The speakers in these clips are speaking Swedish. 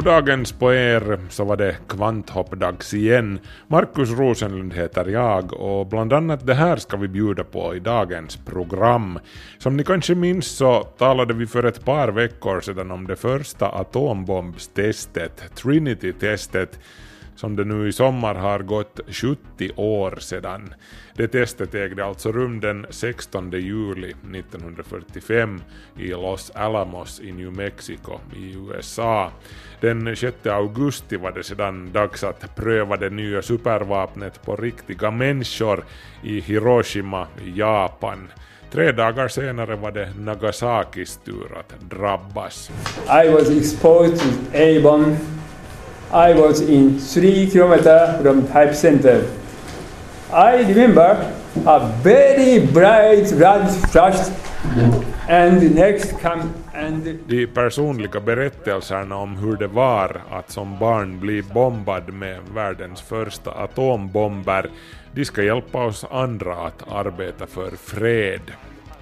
Goddagens på er så var det kvanthoppdags igen. Markus Rosenlund heter jag och bland annat det här ska vi bjuda på i dagens program. Som ni kanske minns så talade vi för ett par veckor sedan om det första atombombstestet, Trinity-testet, som det nu i sommar har gått 70 år sedan. Det testet ägde alltså rum den 16 juli 1945 i Los Alamos i New Mexico i USA. Den 6 augusti var det sedan dags att pröva det nya supervapnet på riktiga människor i Hiroshima i Japan. Tre dagar senare var det Nagasakis tur att drabbas. I was exposed to A-bomb. I was in three kilometers from type center. I remember a very bright red flash and next come de personliga berättelserna om hur det var att som barn bli bombad med världens första atombomber, de ska hjälpa oss andra att arbeta för fred.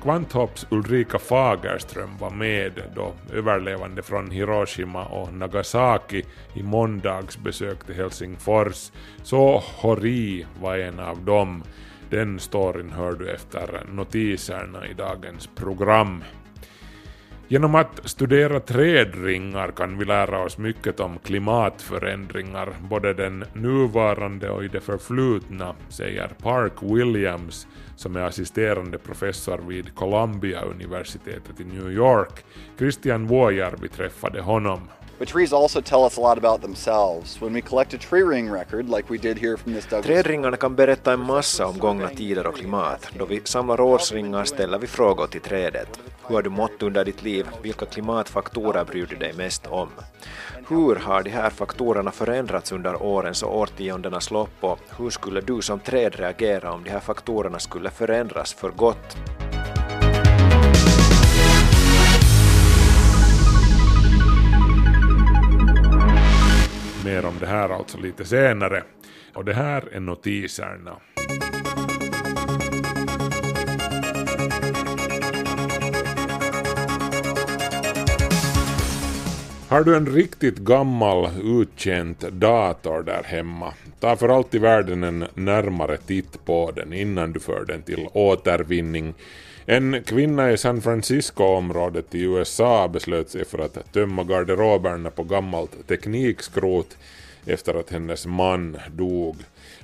Kvanthopps Ulrika Fagerström var med då överlevande från Hiroshima och Nagasaki i måndags besökte Helsingfors, så Hori var en av dem. Den storyn hör du efter notiserna i dagens program. Genom att studera trädringar kan vi lära oss mycket om klimatförändringar, både den nuvarande och i det förflutna, säger Park Williams som är assisterande professor vid Columbia-universitetet i New York. Christian Vuojärvi träffade honom. But trees also tell us a lot about themselves. When we collect a tree ring record, like we did here from this Douglas... Trädringarna kan berätta en massa om gångna tider och klimat. Då vi samlar årsringar ställer vi frågor till trädet. Hur har du mått under ditt liv? Vilka klimatfaktorer bryr du dig mest om? Hur har de här faktorerna förändrats under årens och årtiondenas lopp och hur skulle du som träd reagera om de här faktorerna skulle förändras för gott? Mer om det här alltså lite senare. Och det här är notiserna. Har du en riktigt gammal uttjänt dator där hemma, ta för allt i världen en närmare titt på den innan du för den till återvinning. En kvinna i San Francisco-området i USA beslöt sig för att tömma garderoberna på gammalt teknikskrot efter att hennes man dog.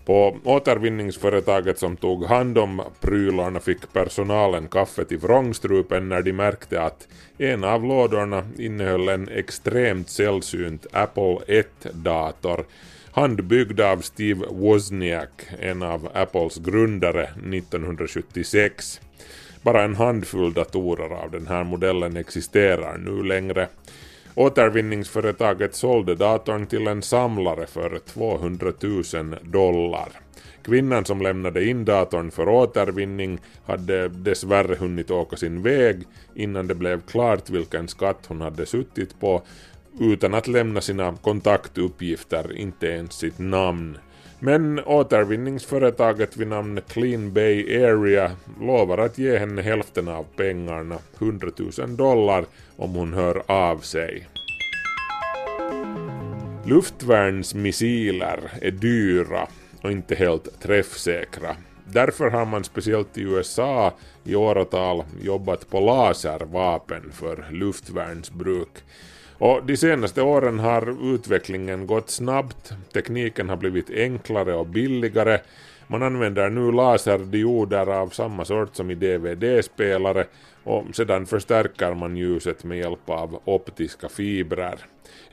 På återvinningsföretaget som tog hand om prylarna fick personalen kaffe till vrångstrupen när de märkte att en av lådorna innehöll en extremt sällsynt Apple 1-dator handbyggd av Steve Wozniak, en av Apples grundare 1976. Bara en handfull datorer av den här modellen existerar nu längre. Återvinningsföretaget sålde datorn till en samlare för 200 000 dollar. Kvinnan som lämnade in datorn för återvinning hade dessvärre hunnit åka sin väg innan det blev klart vilken skatt hon hade suttit på utan att lämna sina kontaktuppgifter, inte ens sitt namn. Men återvinningsföretaget vid namn Clean Bay Area lovar att ge henne hälften av pengarna, 100 000 dollar, om hon hör av sig. Luftvärnsmissiler är dyra och inte helt träffsäkra. Därför har man speciellt i USA i åratal jobbat på laservapen för luftvärnsbruk. Och de senaste åren har utvecklingen gått snabbt, tekniken har blivit enklare och billigare, man använder nu laserdioder av samma sort som i DVD-spelare och sedan förstärker man ljuset med hjälp av optiska fibrer.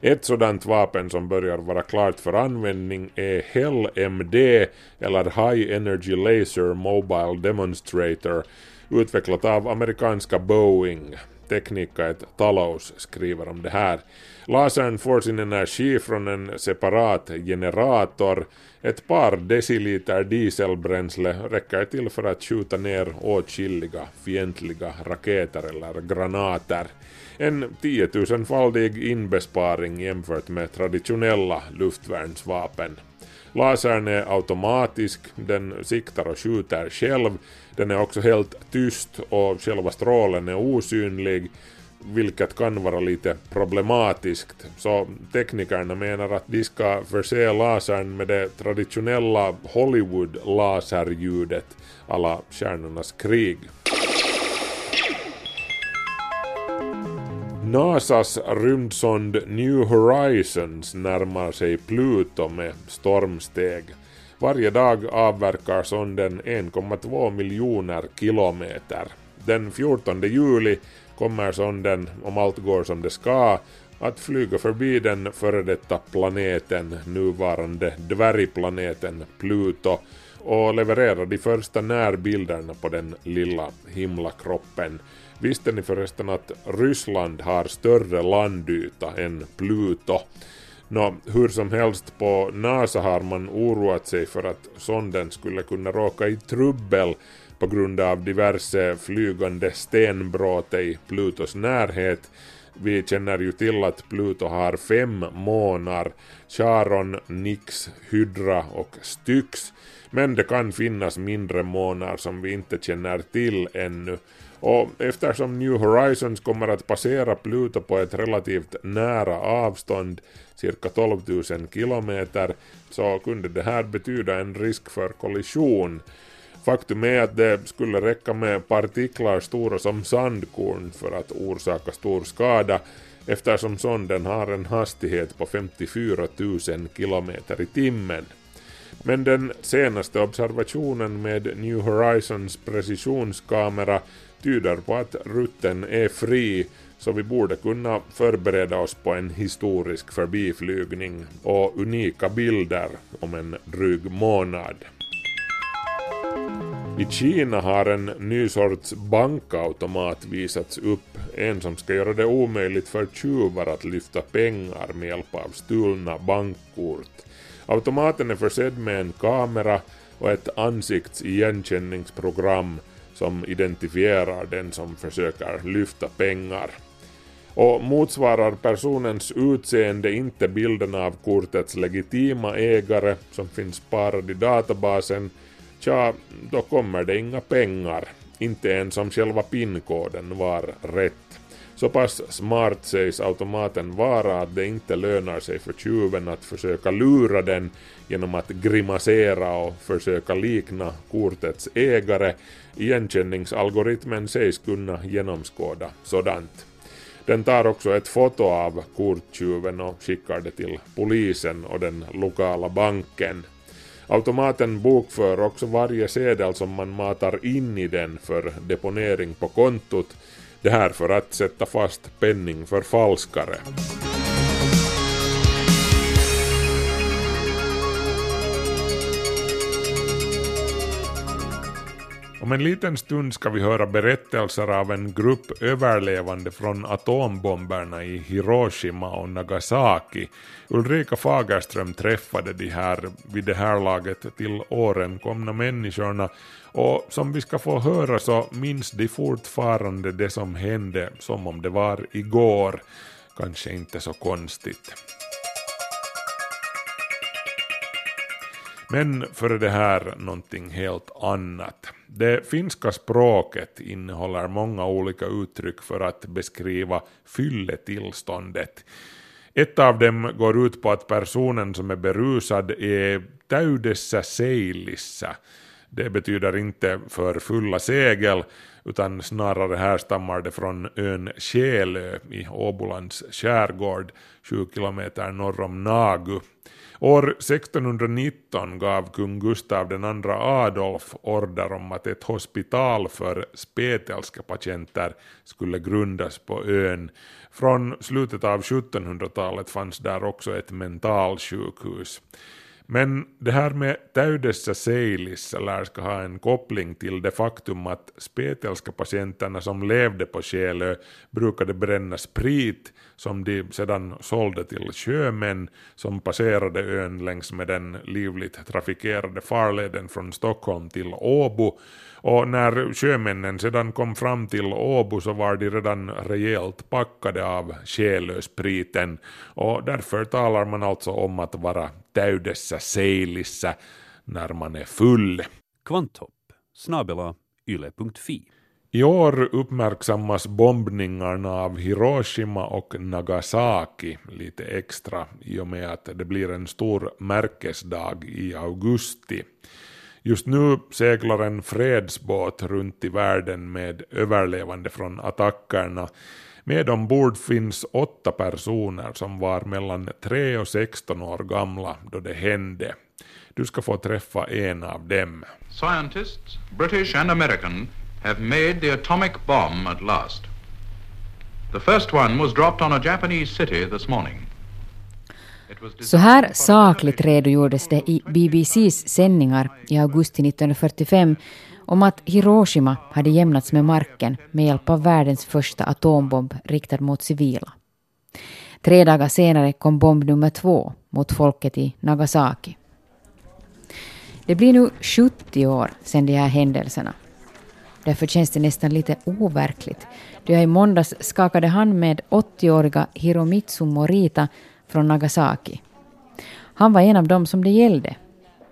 Ett sådant vapen som börjar vara klart för användning är HEL-MD eller High Energy Laser Mobile Demonstrator utvecklat av amerikanska Boeing. Teknika ett talous skriver om det här. Lasern får sin energi från en separat generator. Ett par deciliter dieselbränsle räcker till för att skjuta ner åtskilliga fientliga raketer eller granater. En 10 000-faldig inbesparing jämfört med traditionella luftvärnsvapen. Lasern är automatisk, den siktar och skjuter själv, den är också helt tyst och själva strålen är osynlig, vilket kan vara lite problematiskt. Så teknikerna menar att de ska förse lasern med det traditionella Hollywood-laserljudet alla Stjärnornas krig. NASAs rymdsond New Horizons närmar sig Pluto med stormsteg. Varje dag avverkar sonden 1,2 miljoner kilometer. Den 14 juli kommer sonden, om allt går som det ska, att flyga förbi den före detta planeten, nuvarande dvärgplaneten Pluto, och leverera de första närbilderna på den lilla himlakroppen. Visste ni förresten att Ryssland har större landyta än Pluto? Nå, hur som helst på NASA har man oroat sig för att sonden skulle kunna råka i trubbel på grund av diverse flygande stenbråte i Plutos närhet. Vi känner ju till att Pluto har fem månar, Charon, Nix, Hydra och Styx, men det kan finnas mindre månar som vi inte känner till ännu. Och eftersom New Horizons kommer att passera Pluto på ett relativt nära avstånd, cirka 12 000 kilometer, så kunde det här betyda en risk för kollision. Faktum är att det skulle räcka med partiklar stora som sandkorn för att orsaka stor skada eftersom sonden har en hastighet på 54 000 kilometer i timmen. Men den senaste observationen med New Horizons precisionskamera tyder på att rutten är fri så vi borde kunna förbereda oss på en historisk förbiflygning och unika bilder om en dryg månad. I Kina har en ny sorts bankautomat visats upp, en som ska göra det omöjligt för tjuvar att lyfta pengar med hjälp av stulna bankkort. Automaten är försedd med en kamera och ett ansiktsigenkänningsprogram som identifierar den som försöker lyfta pengar. Och motsvarar personens utseende inte bilden av kortets legitima ägare som finns sparad i databasen, tja, då kommer det inga pengar, inte ens om själva pinkoden var rätt. Så pass smart sägs automaten vara att det inte lönar sig för tjuven att försöka lura den genom att grimasera och försöka likna kortets ägare. Igenkänningsalgoritmen sägs kunna genomskåda sådant. Den tar också ett foto av korttjuven och skickar det till polisen och den lokala banken. Automaten bokför också varje sedel som man matar in i den för deponering på kontot det här för att sätta fast penningförfalskare. Om en liten stund ska vi höra berättelser av en grupp överlevande från atombomberna i Hiroshima och Nagasaki. Ulrika Fagerström träffade de här vid det här laget till åren komna människorna och som vi ska få höra så minns de fortfarande det som hände som om det var igår. Kanske inte så konstigt. Men före det här någonting helt annat. Det finska språket innehåller många olika uttryck för att beskriva fylletillståndet. Ett av dem går ut på att personen som är berusad är täydessä seilissä'. Det betyder inte för fulla segel, utan snarare härstammar det från ön Kälö i Åbolands skärgård, 7 kilometer norr om Nagu. År 1619 gav kung Gustav II Adolf order om att ett hospital för spetälska patienter skulle grundas på ön. Från slutet av 1700-talet fanns där också ett mentalsjukhus. Men det här med täydessä seilissä lär ska ha en koppling till det faktum att spetelska patienterna som levde på Själö brukade bränna sprit som de sedan sålde till sjömän som passerade ön längs med den livligt trafikerade farleden från Stockholm till Åbo och när sjömännen sedan kom fram till Åbo så var de redan rejält packade av själöspriten och därför talar man alltså om att vara täydessä seilissä när man är full. Kvanthopp snabela yle.fi. I år uppmärksammas bombningarna av Hiroshima och Nagasaki lite extra i och med att det blir en stor märkesdag i augusti. Just nu seglar en fredsbåt runt i världen med överlevande från attackerna. Med ombord finns åtta personer som var mellan 3 och 16 år gamla då det hände. Du ska få träffa en av dem. Scientists, British and American, have made the atomic bomb at last. The first one was dropped on a Japanese city this morning. Så här sakligt redogjordes det i BBCs sändningar i augusti 1945 om att Hiroshima hade jämnats med marken med hjälp av världens första atombomb riktad mot civila. Tre dagar senare kom bomb nummer två mot folket i Nagasaki. Det blir nu 70 år sedan de här händelserna. Därför känns det nästan lite overkligt då jag i måndags skakade hand med 80-åriga Hiromitsu Morita från Nagasaki. Han var en av dem som det gällde.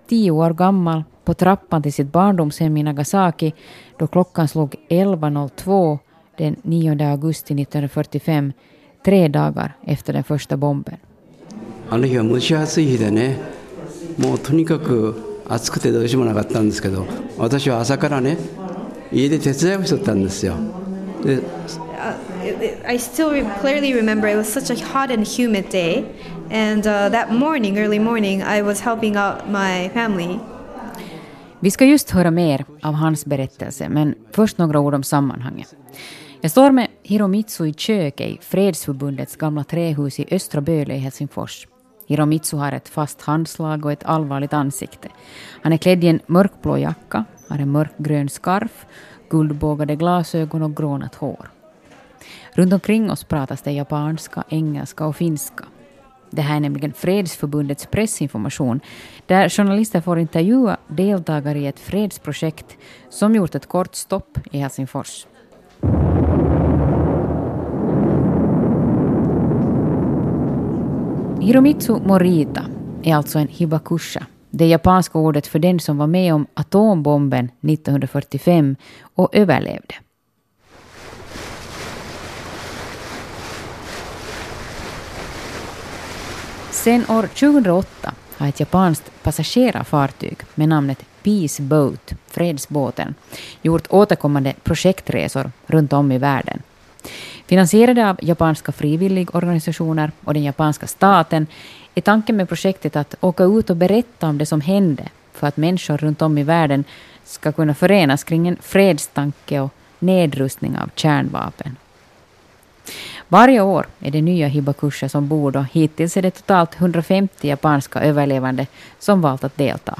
Tio år gammal, på trappan till sitt barndomshem i Nagasaki då klockan slog 11.02 den 9 augusti 1945, tre dagar efter den första bomben. あの日は蒸し暑い日でねもうとにかく暑くてどうしようもなかったんですけど私は朝からね家で手伝いをしとったんですよで i still re- clearly remember it was such a hot and humid day, and uh, that morning, early morning, I was helping out my family. Vi ska just höra mer av hans berättelse, men först några ord om sammanhanget. Jag står med Hiromitsu i köket i Fredsförbundets gamla trähus i Östra Böle i Helsingfors. Hiromitsu har ett fast handslag och ett allvarligt ansikte. Han är klädd i en mörkblå jacka, har en mörkgrön skarf, guldbågade glasögon och grånat hår. Runt omkring oss pratas det japanska, engelska och finska. Det här är nämligen Fredsförbundets pressinformation där journalister får intervjua deltagare i ett fredsprojekt som gjort ett kort stopp i Helsingfors. Hiromitsu Morita är alltså en hibakusha, det japanska ordet för den som var med om atombomben 1945 och överlevde. Sen år 2008 har ett japanskt passagerarfartyg med namnet Peace Boat, Fredsbåten, gjort återkommande projektresor runt om i världen. Finansierade av japanska frivilligorganisationer och den japanska staten är tanken med projektet att åka ut och berätta om det som hände för att människor runt om i världen ska kunna förenas kring en fredstanke och nedrustning av kärnvapen. Varje år är det nya hibakusha som bor och hittills är det totalt 150 japanska överlevande som valt att delta.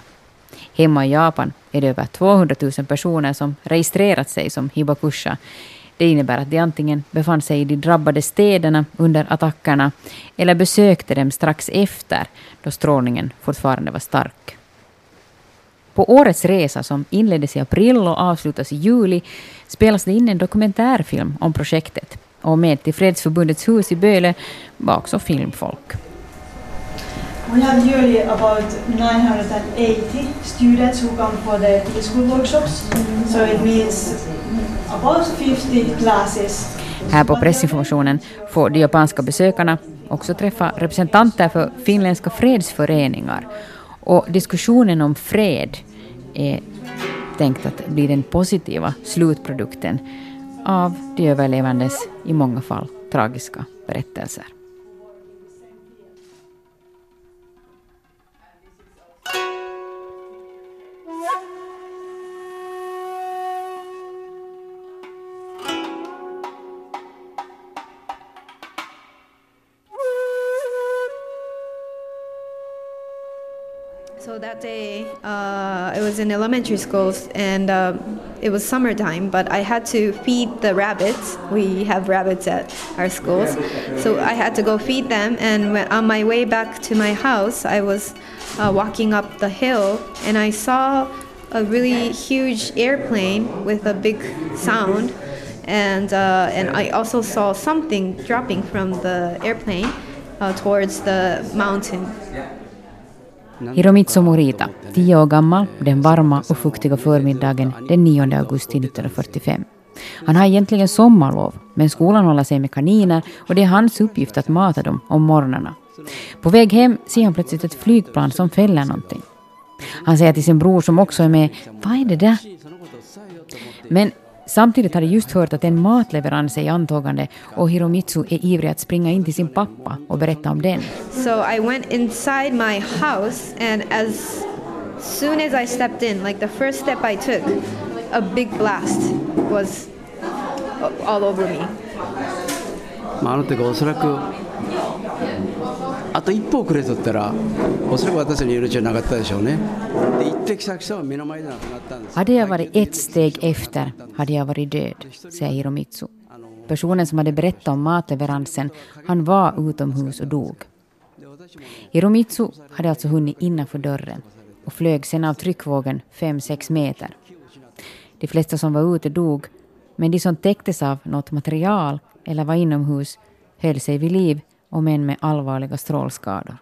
Hemma i Japan är det över 200 000 personer som registrerat sig som hibakusha. Det innebär att de antingen befann sig i de drabbade städerna under attackerna eller besökte dem strax efter då strålningen fortfarande var stark. På årets resa som inleddes i april och avslutas i juli spelas det in en dokumentärfilm om projektet och med till Fredsförbundets hus i Böle var också filmfolk. We have yearly about 980 students who come for the preschool workshops. So it means about 50 classes. Här på pressinformationen får de japanska besökarna också träffa representanter för finländska fredsföreningar. Och diskussionen om fred är tänkt att bli den positiva slutprodukten av de överlevandes i många fall tragiska berättelser. Day, uh, I was in elementary school and uh, it was summertime, but I had to feed the rabbits. We have rabbits at our schools. So I had to go feed them, and when, on my way back to my house, I was uh, walking up the hill and I saw a really huge airplane with a big sound. And, uh, and I also saw something dropping from the airplane uh, towards the mountain. Hiromitsu Morita, tio år gammal, den varma och fuktiga förmiddagen den 9 augusti 1945. Han har egentligen sommarlov, men skolan håller sig med kaniner och det är hans uppgift att mata dem om morgnarna. På väg hem ser han plötsligt ett flygplan som fäller någonting. Han säger till sin bror som också är med, vad är det där? Men samtidigt har de just hört att en matleverans är i antågande och Hiromitsu är ivrig att springa in till sin pappa och berätta om den. So I went inside my house, and as soon as I stepped in, like the first step I took, a big blast was all over me. まあ、あの時おそらく あと一歩遅れとったらおそらく私の命はなかったでしょうねで行ってきた人は目の前で亡くなったんです Hade jag varit ett steg efter hade jag varit död, säger Hiromitsu. Personen som hade berättat om matleveransen, han var utomhus och dog. Hiromitsu hade alltså hunnit innanför dörren och flög sen av tryckvågen 5-6 meter. De flesta som var ute dog, men de som täcktes av något material eller var inomhus höll sig vid liv om än med allvarliga strålskador.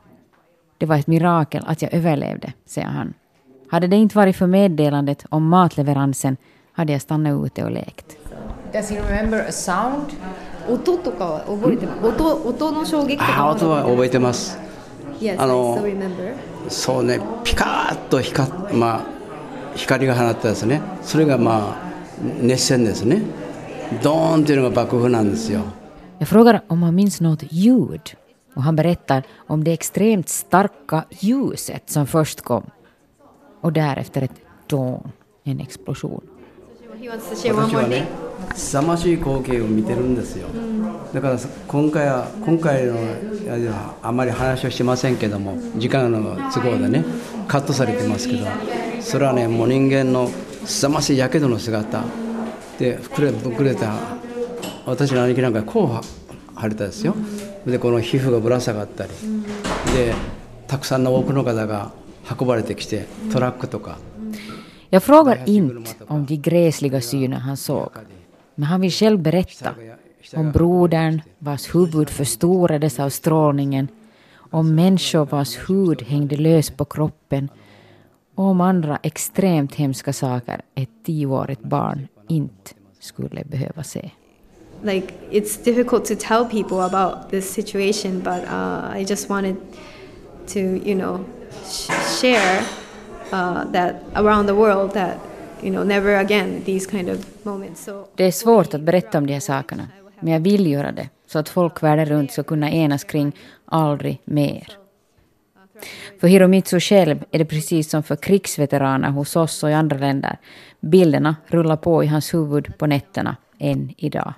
Det var ett mirakel att jag överlevde, säger han. Hade det inte varit för meddelandet om matleveransen hade jag stannat ute och lekt. Does he remember a sound? 音とかは覚えてます。音音の衝撃とかあ音は覚えてます Yes, あ I の still remember. そうねピカーッと光,、まあ、光が放ったですねそれがまあ熱線ですねドーンっていうのが爆風なんですよ Jag frågar om han minns något ljud och han berättar om det extremt starka ljuset som först kom och därefter ett dån, en explosion. He wants to share one 私 more は thing. ね凄まじい光景を見てるんですよだから今回は今回のいやあまり話をしてませんけども時間の都合でねカットされてますけどそれはねもう人間の凄まじいやけどの姿で膨れ膨れた 私の兄貴なんかこう腫れたですよでこの皮膚がぶら下がったりでたくさんの多くの方が運ばれてきてトラックとか Jag frågar inte om de gräsliga syner han såg, men han vill själv berätta om brodern vars huvud förstorades av strålningen, om människor vars hud hängde lös på kroppen och om andra extremt hemska saker ett tioårigt barn inte skulle behöva se. Like it's difficult to tell people about this situation, but uh, I just wanted to, you know, sh- share uh, that around the world that, you know, never again these kind of moments. So Det är svårt att berätta om de här sakerna, men jag vill göra det så att folk världen runt ska kunna enas kring aldrig mer. För Hiromitsu själv är det precis som för krigsveteraner hos oss och i andra länder. Bilderna rullar på i hans huvud på nätterna än idag.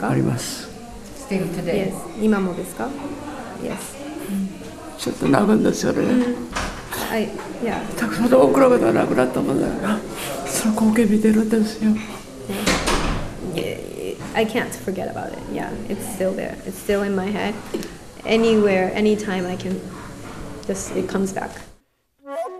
あります Still today? Yes. 今もですか Yes. ちょっと泣くんですよね、I, yeah. たくさんの多くの方が亡くなったもんだからその光景見てるんですよ I can't forget about it. Yeah, it's still there. It's still in my head. Anywhere, anytime I can just it comes back. "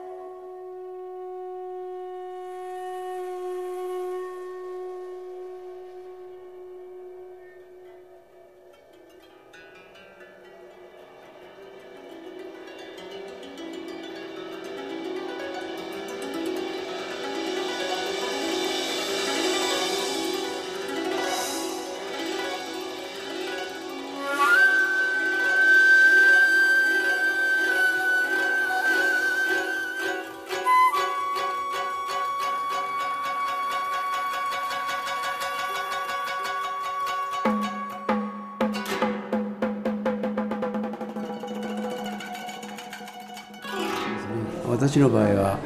私の場合は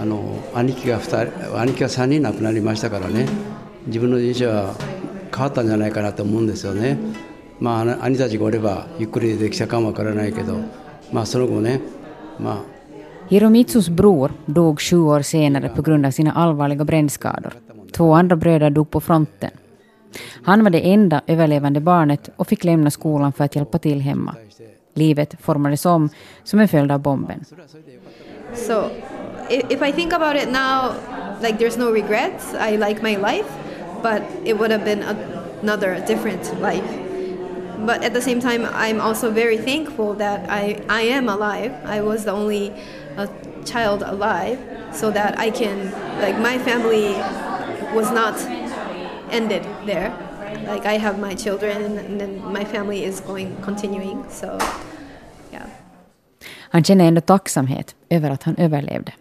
あの兄貴が2人兄貴が3人亡くなりましたからね自分の人生は変わったんじゃないかなと思うんですよね。まあ兄たちがおればゆっくりできたかもわからないけどまあその後ねまあ Hiromitsus bror dog sju år senare på grund av sina allvarliga brännskador. Två andra bröder dog på fronten. Han var det enda överlevande barnet och fick lämna skolan för att hjälpa till hemma. Livet formades om som en följd av bomben. So if, if I think about it now, like there's no regrets. I like my life, but it would have been a, another different life. But at the same time, I'm also very thankful that I, I am alive. I was the only uh, child alive, so that I can, like, my family was not ended there. Like, I have my children, and then my family is going, continuing. So. Han känner ändå tacksamhet över att han överlevde.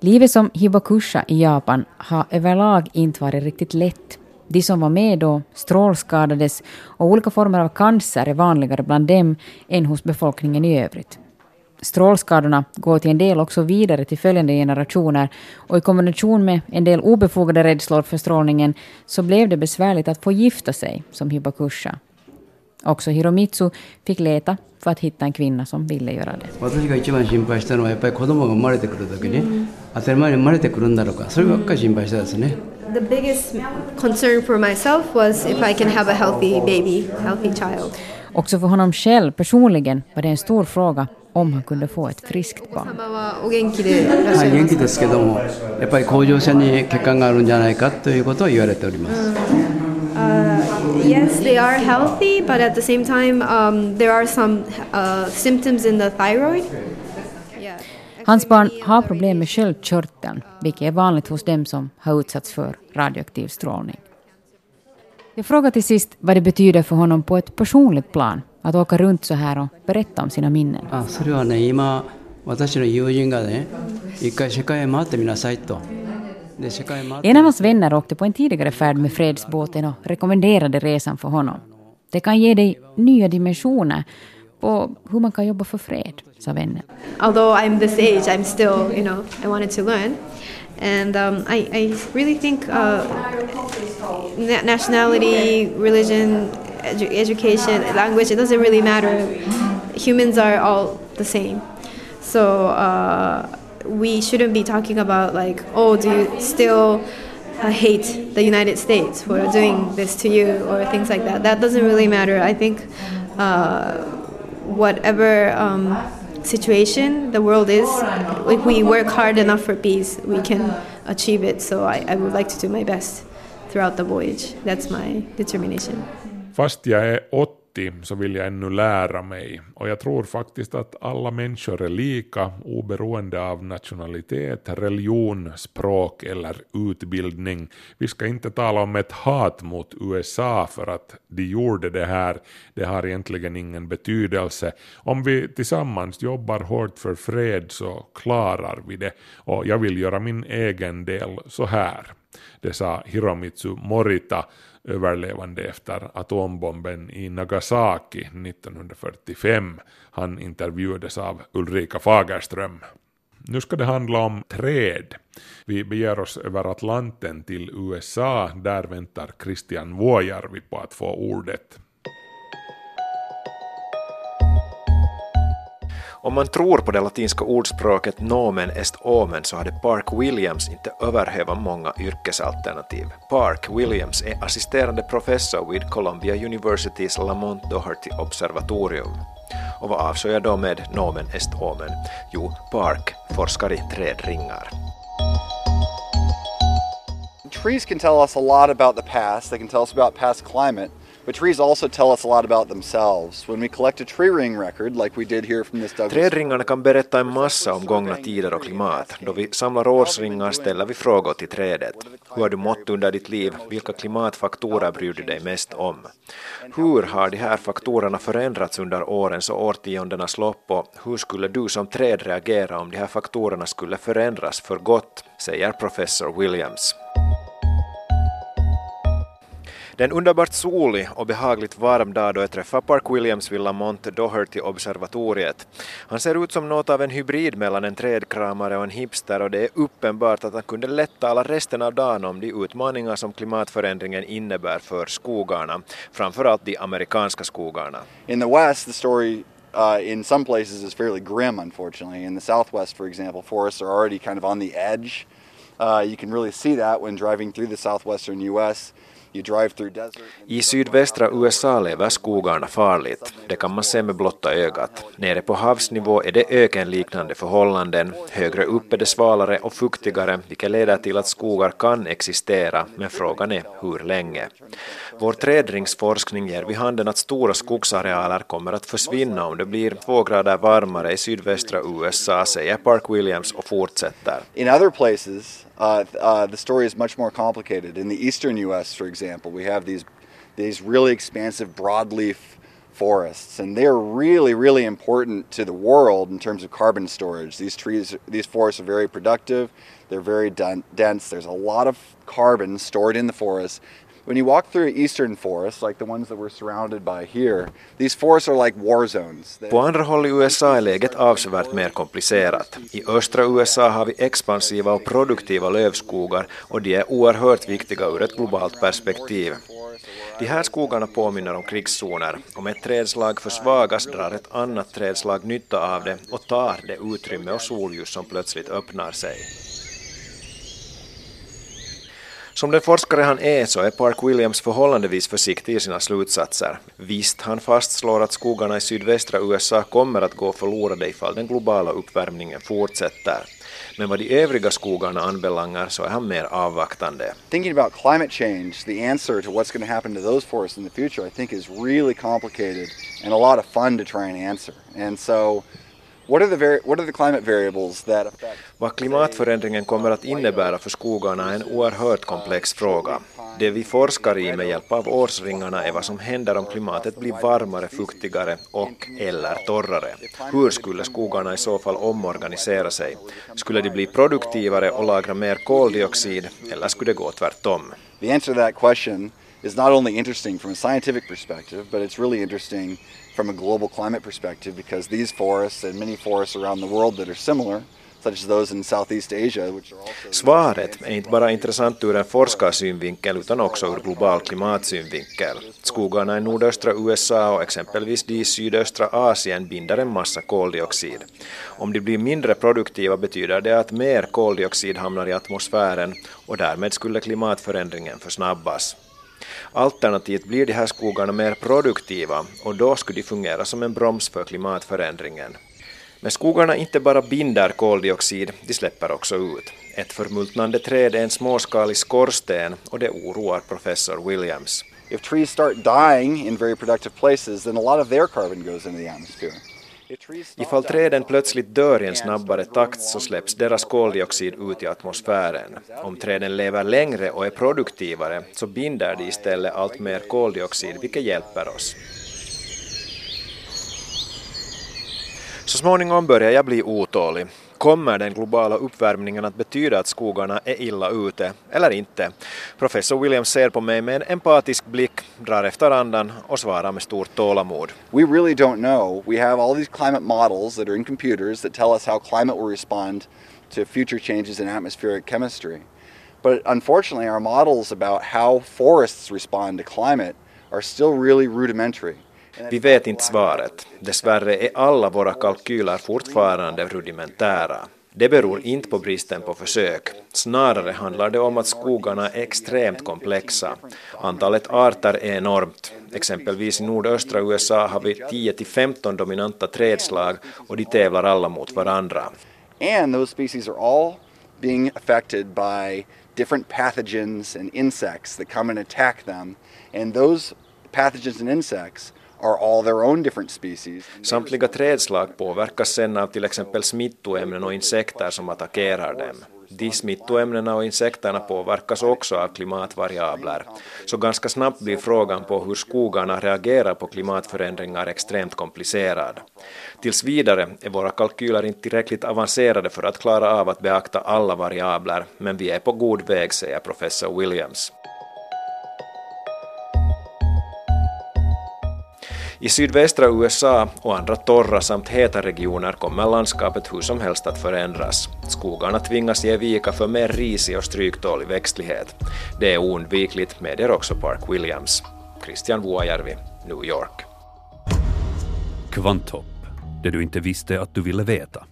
Livet som hibakusha i Japan har överlag inte varit riktigt lätt. De som var med då strålskadades och olika former av cancer är vanligare bland dem än hos befolkningen i övrigt. Strålskadorna går till en del också vidare till följande generationer och i kombination med en del obefogade rädslor för strålningen så blev det besvärligt att få gifta sig som hibakusha. Också Hiromitsu fick leta för att hitta en kvinna som ville göra det. Mm. The biggest concern for myself was if I can have a healthy baby, healthy child. Också för honom själv personligen var det en stor fråga om han kunde få ett friskt barn. Mm. Uh, yes, they are healthy, but at the same time, um, there are some uh, symptoms in the thyroid. Hans barn har problem med sköldkörteln, vilket är vanligt hos dem som har utsatts för radioaktiv strålning. Jag frågar till sist vad det betyder för honom på ett personligt plan att åka runt så här och berätta om sina minnen. あそれはね今私の友人がね一回世界へ回ってみなさいとで世界へ回って En av hans vänner åkte på en tidigare färd med fredsbåten och rekommenderade resan för honom. Det kan ge dig nya dimensioner på hur man kan jobba för fred, sa vännen. Although I'm this age, I'm still, you know, I wanted to learn. And um, I, I really think uh, na- nationality, religion, edu- education, language, it doesn't really matter. Humans are all the same. So uh, we shouldn't be talking about, like, oh, do you still uh, hate the United States for doing this to you or things like that? That doesn't really matter. I think uh, whatever um, situation the world is, if we work hard enough for peace, we can achieve it. So I, I would like to do my best throughout the voyage. That's my determination. Är 80 så vill jag ännu lära mig och jag tror faktiskt att alla människor är lika oberoende av nationalitet, religion, språk eller utbildning. Vi ska inte tala om ett hat mot USA för att de gjorde det här. Det har egentligen ingen betydelse. Om vi tillsammans jobbar hårt för fred så klarar vi det och jag vill göra min egen del så här. Det sa Hiromitsu Morita, överlevande efter atombomben i Nagasaki 1945. Han intervjuades av Ulrika Fagerström. Nu ska det handla om träd. Vi beger oss över Atlanten till USA. Där väntar Christian Vuojärvi på att få ordet. Om man tror på det latinska ordspråket nomen est omen så hade Park Williams inte överhävat många yrkesalternativ. Park Williams är assisterande professor vid Columbia Universitys Lamont Doherty Observatorium. Och vad avsåg då med nomen est omen? Jo, Park forskar i trädringar. Trees can tell us a lot about the past. They can tell us about past climate. But trees also tell us a lot about themselves. When we collect a tree ring record, like we did here from this Douglas Trädringarna kan berätta en massa om gångna tider och klimat. Då vi samlar årsringar ställer vi frågor till trädet. Hur har du mått under ditt liv? Vilka klimatfaktorer bryr du dig mest om? Hur har de här faktorerna förändrats under årens och årtiondenas lopp och hur skulle du som träd reagera om de här faktorerna skulle förändras för gott, säger professor Williams. Det är en underbart solig och behagligt varm dag då jag träffar Park Williams vid Lamont Doherty observatoriet. Han ser ut som något av en hybrid mellan en trädkramare och en hipster och det är uppenbart att han kunde lätt tala resten av dagen om de utmaningar som klimatförändringen innebär för skogarna, framförallt de amerikanska skogarna. In the West, the story uh, in some places is fairly grim, unfortunately. In the southwest, for example, forests are already kind of on the edge. Uh, you can really see that when driving through the southwestern U.S. I sydvästra USA lever skogarna farligt. Det kan man se med blotta ögat. Nere på havsnivå är det ökenliknande förhållanden. Högre upp är det svalare och fuktigare, vilket leder till att skogar kan existera, men frågan är hur länge. Vår trädringsforskning ger vid handen att stora skogsarealer kommer att försvinna om det blir två grader varmare i sydvästra USA, säger Park Williams och fortsätter. In other places, uh, uh, the story is much more complicated. In the eastern U.S., for example, we have these these really expansive broadleaf forests, and they're really, really important to the world in terms of carbon storage. These trees, these forests are very productive. They're very dense. There's a lot of carbon stored in the forest. When you walk through eastern forests, like the ones that we're surrounded by here, these forests are like war zones. På andra håll i USA är läget avsevärt mer komplicerat. I östra USA har vi expansiva och produktiva lövskogar och de är oerhört viktiga ur ett globalt perspektiv. De här skogarna påminner om krigszoner. Om ett trädslag försvagas drar ett annat trädslag nytta av det och tar det utrymme och solljus som plötsligt öppnar sig. Som den forskare han är så är Park Williams förhållandevis försiktig i sina slutsatser. Visst, han fastslår att skogarna i sydvästra USA kommer att gå förlorade ifall den globala uppvärmningen fortsätter. Men vad de övriga skogarna anbelangar så är han mer avvaktande. thinking about climate change, the answer to what's going to happen to those forests in the future, I think, is really complicated and a lot of fun to try and answer. And so, vad klimatförändringen kommer att innebära för skogarna är en oerhört komplex fråga. Det vi forskar i med hjälp av årsringarna är vad som händer om klimatet blir varmare, fuktigare och eller torrare. Hur skulle skogarna i så fall omorganisera sig? Skulle de bli produktivare och lagra mer koldioxid eller skulle det gå tvärtom? The answer to that question is not only interesting from a scientific perspective, but it's really interesting from a global climate perspective because these forests and many forests around the world that are similar, Svaret är inte bara intressant ur en forskarsynvinkel utan också ur global klimatsynvinkel. Skogarna i nordöstra USA och exempelvis de i sydöstra Asien binder en massa koldioxid. Om de blir mindre produktiva betyder det att mer koldioxid hamnar i atmosfären och därmed skulle klimatförändringen försnabbas. Alternativt blir de här skogarna mer produktiva och då skulle de fungera som en broms för klimatförändringen. Men skogarna inte bara binder koldioxid, de släpper också ut. Ett förmultnande träd är en småskalig skorsten och det oroar professor Williams. if trees start dying in very productive places, then a lot of their carbon goes into the atmosphere. Ifall träden plötsligt dör i en snabbare takt så släpps deras koldioxid ut i atmosfären. Om träden lever längre och är produktivare så binder de istället allt mer koldioxid vilket hjälper oss. Så småningom börjar jag bli otålig. Kommer den globala uppvärmningen att betyda att skogarna är illa ute eller inte? Professor Williams ser på mig med en empatisk blick, drar efter andan och svarar med stort tålamod. We really don't know. We have all these climate models that are in computers that tell us how climate will respond to future changes in atmospheric chemistry. But unfortunately, our models about how forests respond to climate are still really rudimentary. Vi vet inte svaret. Dessvärre är alla våra kalkyler fortfarande rudimentära. Det beror inte på bristen på försök. Snarare handlar det om att skogarna är extremt komplexa. Antalet arter är enormt. Exempelvis i nordöstra USA har vi 10-15 dominanta trädslag och de tävlar alla mot varandra. And those species are all being affected by different pathogens and insects that come and attack them. And those pathogens and insects are all their own different species. Samtliga trädslag påverkas sen av till exempel smittoämnen och insekter som attackerar dem. De smittoämnena och insekterna påverkas också av klimatvariabler. Så ganska snabbt blir frågan på hur skogarna reagerar på klimatförändringar extremt komplicerad. Tills vidare är våra kalkyler inte tillräckligt avancerade för att klara av att beakta alla variabler, men vi är på god väg, säger professor Williams. I sydvästra USA och andra torra samt heta regioner kommer landskapet hur som helst att förändras. Skogarna tvingas ge vika för mer risig och stryktålig växtlighet. Det är oundvikligt, medger också Park Williams. Christian Vuojärvi, New York. Kvanthopp Det du inte visste att du ville veta.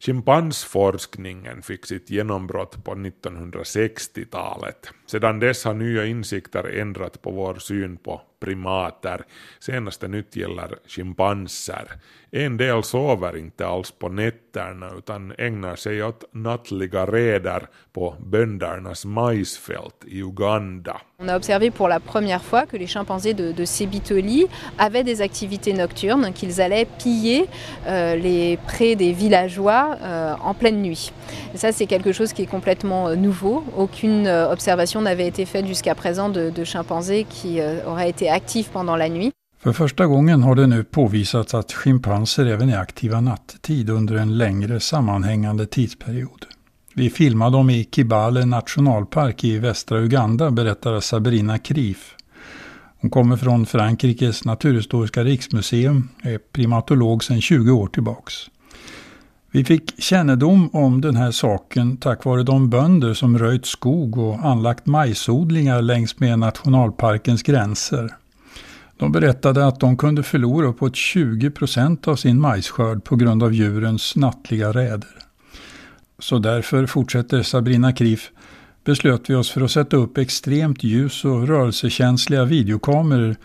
Schimpansforskningen fick sitt genombrott på 1960-talet. Sedan dess har nya insikter ändrat på vår syn på primater. Senaste nytt gäller schimpanser. En del sover inte alls på nätterna utan ägnar sig åt nattliga räder på böndernas majsfält i Uganda. On a observé pour la première fois que les chimpanzés de, de Sebitoli avaient des activités nocturnes, qu'ils allaient piller euh, les prés des villageois euh, en pleine nuit. Et ça, c'est quelque chose qui est complètement euh, nouveau. Aucune euh, observation observation n'avait été faite jusqu'à présent de, de chimpanzés qui euh, auraient été actifs pendant la nuit. För första gången har det nu påvisats att schimpanser även är aktiva nattetid under en längre sammanhängande tidsperiod. Vi filmade dem i Kibale nationalpark i västra Uganda, berättar Sabrina Krif. Hon kommer från Frankrikes naturhistoriska riksmuseum, och är primatolog sedan 20 år tillbaks. Vi fick kännedom om den här saken tack vare de bönder som röjt skog och anlagt majsodlingar längs med nationalparkens gränser. De berättade att de kunde förlora uppåt 20 procent av sin majsskörd på grund av djurens nattliga räder. Så därför, fortsätter Sabrina Krif, beslöt vi oss för att sätta upp extremt ljus och rörelsekänsliga videokameror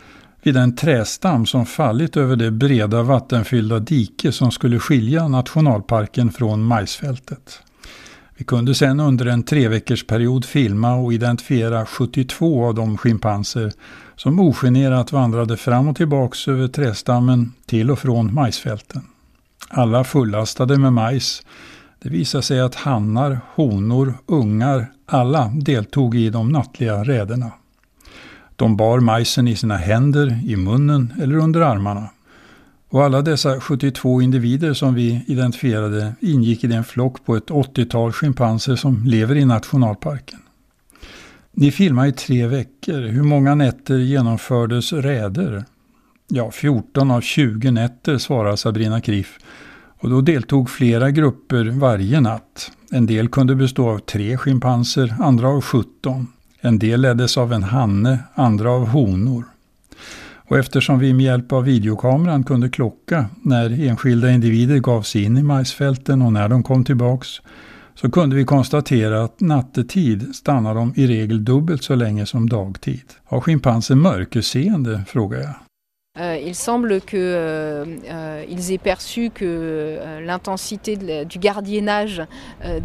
vid den trästam som fallit över det breda vattenfyllda dike som skulle skilja nationalparken från majsfältet. Vi kunde sedan under en treveckorsperiod filma och identifiera 72 av de schimpanser som ogenerat vandrade fram och tillbaks över trästammen till och från majsfälten. Alla fullastade med majs. Det visade sig att hannar, honor, ungar, alla deltog i de nattliga räderna. De bar majsen i sina händer, i munnen eller under armarna. Och alla dessa 72 individer som vi identifierade ingick i den flock på ett 80-tal schimpanser som lever i nationalparken. Ni filmade i tre veckor. Hur många nätter genomfördes räder? Ja, 14 av 20 nätter svarar Sabrina Kriff. Och då deltog flera grupper varje natt. En del kunde bestå av tre schimpanser, andra av 17. En del leddes av en hanne, andra av honor. Och eftersom vi med hjälp av videokameran kunde klocka när enskilda individer gav sig in i majsfälten och när de kom tillbaks så kunde vi konstatera att nattetid stannar de i regel dubbelt så länge som dagtid. Har schimpanser mörkerseende? frågar jag. Euh, il semble qu'ils eh, eh, euh, euh, aient perçu que eh, l'intensité de du gardiennage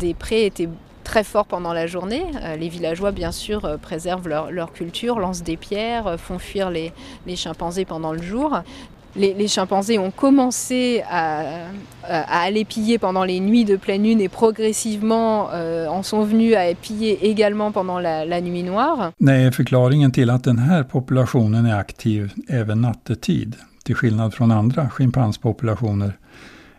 des prés était très fort pendant la journée. Euh, les villageois, bien sûr, euh, préservent leur, leur culture, lancent des pierres, euh, font fuir les, les chimpanzés pendant le jour. Les, chimpanzés ont commencé à, à aller piller pendant les nuits de pleine lune et progressivement en sont venus à piller également pendant la, la nuit noire. Nej, förklaringen till att den här populationen är aktiv även nattetid, till skillnad från andra schimpanspopulationer,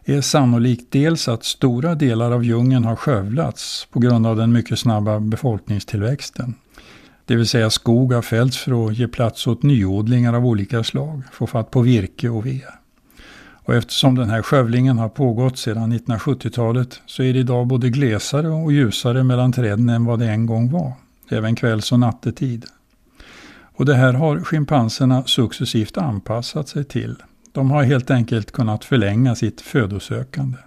är sannolikt dels att stora delar av djungeln har skövlats på grund av den mycket snabba befolkningstillväxten. Det vill säga skog har fällts för att ge plats åt nyodlingar av olika slag, få fatt på virke och ved. Och eftersom den här skövlingen har pågått sedan 1970-talet så är det idag både glesare och ljusare mellan träden än vad det en gång var, även kvälls och nattetid. Och det här har schimpanserna successivt anpassat sig till. De har helt enkelt kunnat förlänga sitt födosökande.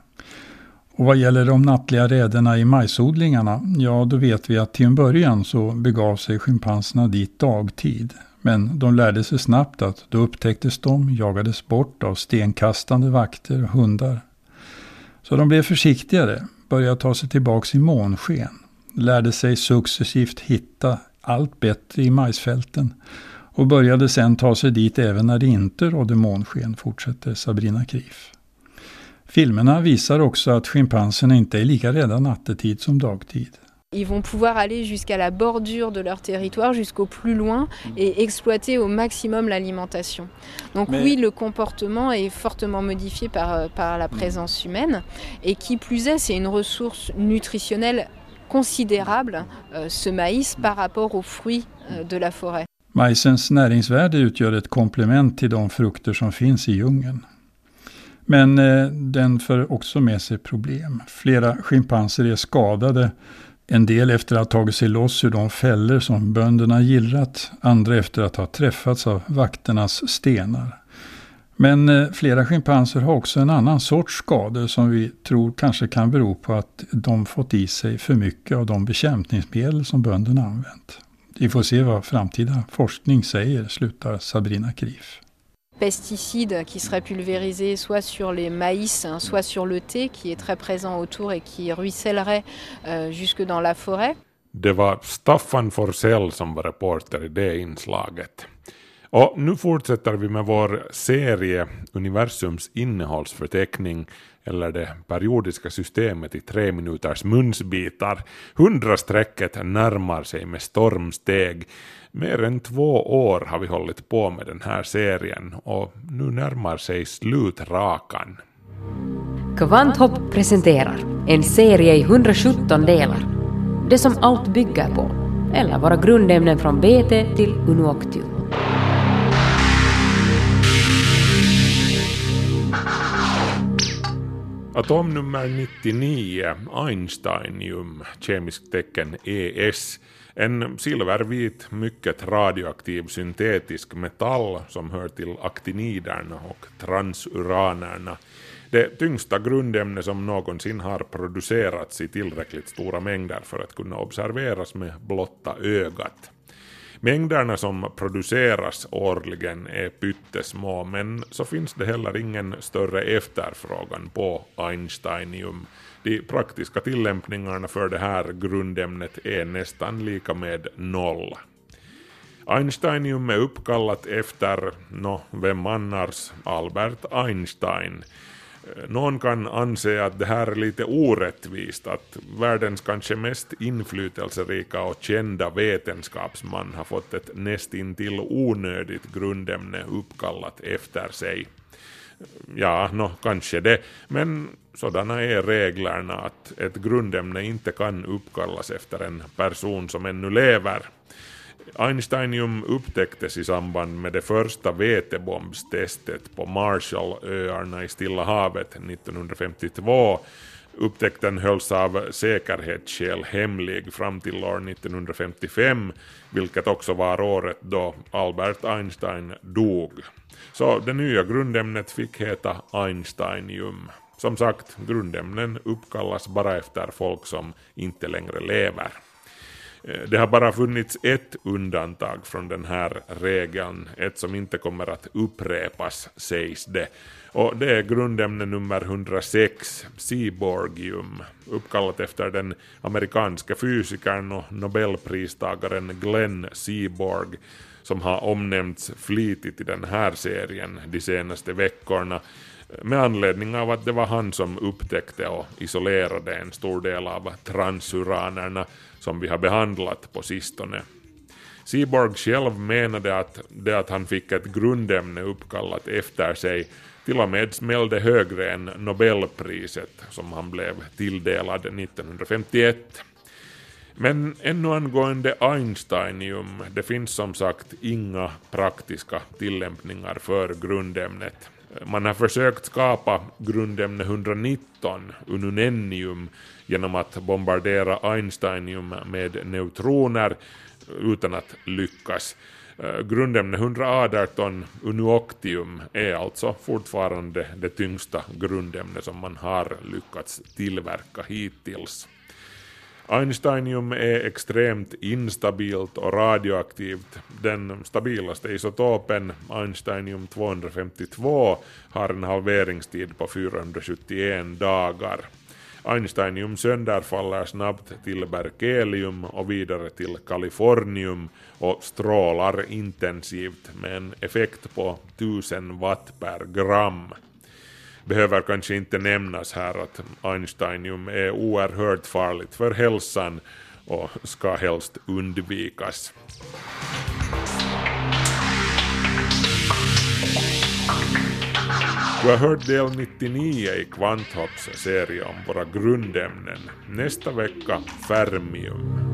Och vad gäller de nattliga räderna i majsodlingarna, ja då vet vi att till en början så begav sig schimpanserna dit dagtid. Men de lärde sig snabbt att då upptäcktes de, jagades bort av stenkastande vakter och hundar. Så de blev försiktigare, började ta sig tillbaks i månsken, lärde sig successivt hitta allt bättre i majsfälten och började sedan ta sig dit även när det inte rådde månsken, fortsätter Sabrina Krif. Filmerna visar också att schimpanserna inte är lika rädda nattetid som dagtid. Ils vont pouvoir aller jusqu'à la bordure de leur territoire, jusqu'au plus loin, et exploiter au maximum l'alimentation. Donc Mais- oui, le comportement est fortement modifié par, euh, par la présence humaine, et qui plus est, c'est une ressource nutritionnelle considérable, euh, ce maïs, par rapport aux fruits euh, de la forêt. Majsens näringsvärde utgör ett komplement till de frukter som finns i djungeln. Men eh, den för också med sig problem. Flera schimpanser är skadade. En del efter att ha tagit sig loss ur de fällor som bönderna gillrat. Andra efter att ha träffats av vakternas stenar. Men eh, flera schimpanser har också en annan sorts skador som vi tror kanske kan bero på att de fått i sig för mycket av de bekämpningsmedel som bönderna använt. Vi får se vad framtida forskning säger, slutar Sabrina Krif. pesticides qui seraient pulvérisés soit sur les maïs, soit sur le thé qui est très présent autour et qui ruissellerait euh, jusque dans la forêt. Det var Staffan Forsell som var reporter i det inslaget. Och nu fortsätter vi med vår serie Universums innehållsförteckning eller det periodiska systemet i tre minuters munsbitar. Hundrastrecket närmar sig med stormsteg. Mer än två år har vi hållit på med den här serien och nu närmar sig slutrakan. Kvanthopp presenterar en serie i 117 delar. Det som allt bygger på, eller våra grundämnen från BT till Unuoctium. Atomnummer 99, Einsteinium, kemiskt tecken ES, en silvervit, mycket radioaktiv syntetisk metall som hör till aktiniderna och transuranerna. Det tyngsta grundämne som någonsin har producerats i tillräckligt stora mängder för att kunna observeras med blotta ögat. Mängderna som produceras årligen är pyttesmå men så finns det heller ingen större efterfrågan på Einsteinium. De praktiska tillämpningarna för det här grundämnet är nästan lika med noll. Einsteinium är uppkallat efter, nå, vem annars, Albert Einstein. Någon kan anse att det här är lite orättvist, att världens kanske mest inflytelserika och kända vetenskapsman har fått ett nästintill onödigt grundämne uppkallat efter sig. Ja, nå, kanske det, men sådana är reglerna att ett grundämne inte kan uppkallas efter en person som ännu lever. Einsteinium upptäcktes i samband med det första vätebombstestet på Marshallöarna i Stilla havet 1952. Upptäckten hölls av säkerhetsskäl hemlig fram till år 1955, vilket också var året då Albert Einstein dog. Så det nya grundämnet fick heta Einsteinium. Som sagt, grundämnen uppkallas bara efter folk som inte längre lever. Eh, det har bara funnits ett undantag från den här regeln, ett som inte kommer att upprepas sägs det. Och det är grundämne nummer 106, Seaborgium, uppkallat efter den amerikanska fysikern och nobelpristagaren Glenn Seaborg, som har omnämnts flitigt i den här serien de senaste veckorna med anledning av att det var han som upptäckte och isolerade en stor del av transuranerna som vi har behandlat på sistone. Seaborg själv menade att det att han fick ett grundämne uppkallat efter sig till och med smällde högre än Nobelpriset som han blev tilldelad 1951. Men ännu angående Einsteinium, det finns som sagt inga praktiska tillämpningar för grundämnet. Man har försökt skapa grundämne 119, ununennium, genom att bombardera Einsteinium med neutroner utan att lyckas. Eh, grundämne 118, unuoctium, är alltså fortfarande det tyngsta grundämne som man har lyckats tillverka hittills. Einsteinium är extremt instabilt och radioaktivt. Den stabilaste isotopen, Einsteinium 252, har en halveringstid på 471 dagar. Einsteinium sönderfaller snabbt till berkelium och vidare till kalifornium och strålar intensivt med en effekt på 1000 watt per gram behöver kanske inte nämnas här att Einsteinium är oerhört farligt för hälsan och ska helst undvikas. Du har hört del 99 i Kvanthopps serie om våra grundämnen. Nästa vecka fermium.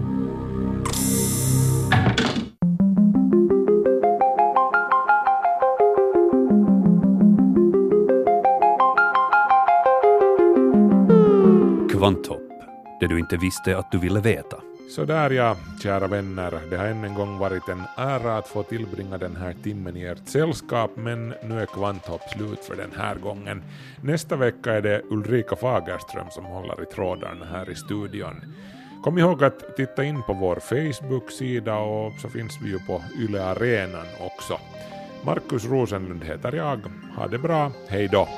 Det du inte visste att du ville veta. Så där ja, kära vänner, det har än en gång varit en ära att få tillbringa den här timmen i ert sällskap, men nu är Kvanthopp slut för den här gången. Nästa vecka är det Ulrika Fagerström som håller i trådarna här i studion. Kom ihåg att titta in på vår Facebook-sida och så finns vi ju på Yle Arenan också. Markus Rosenlund heter jag. Ha det bra, hej då!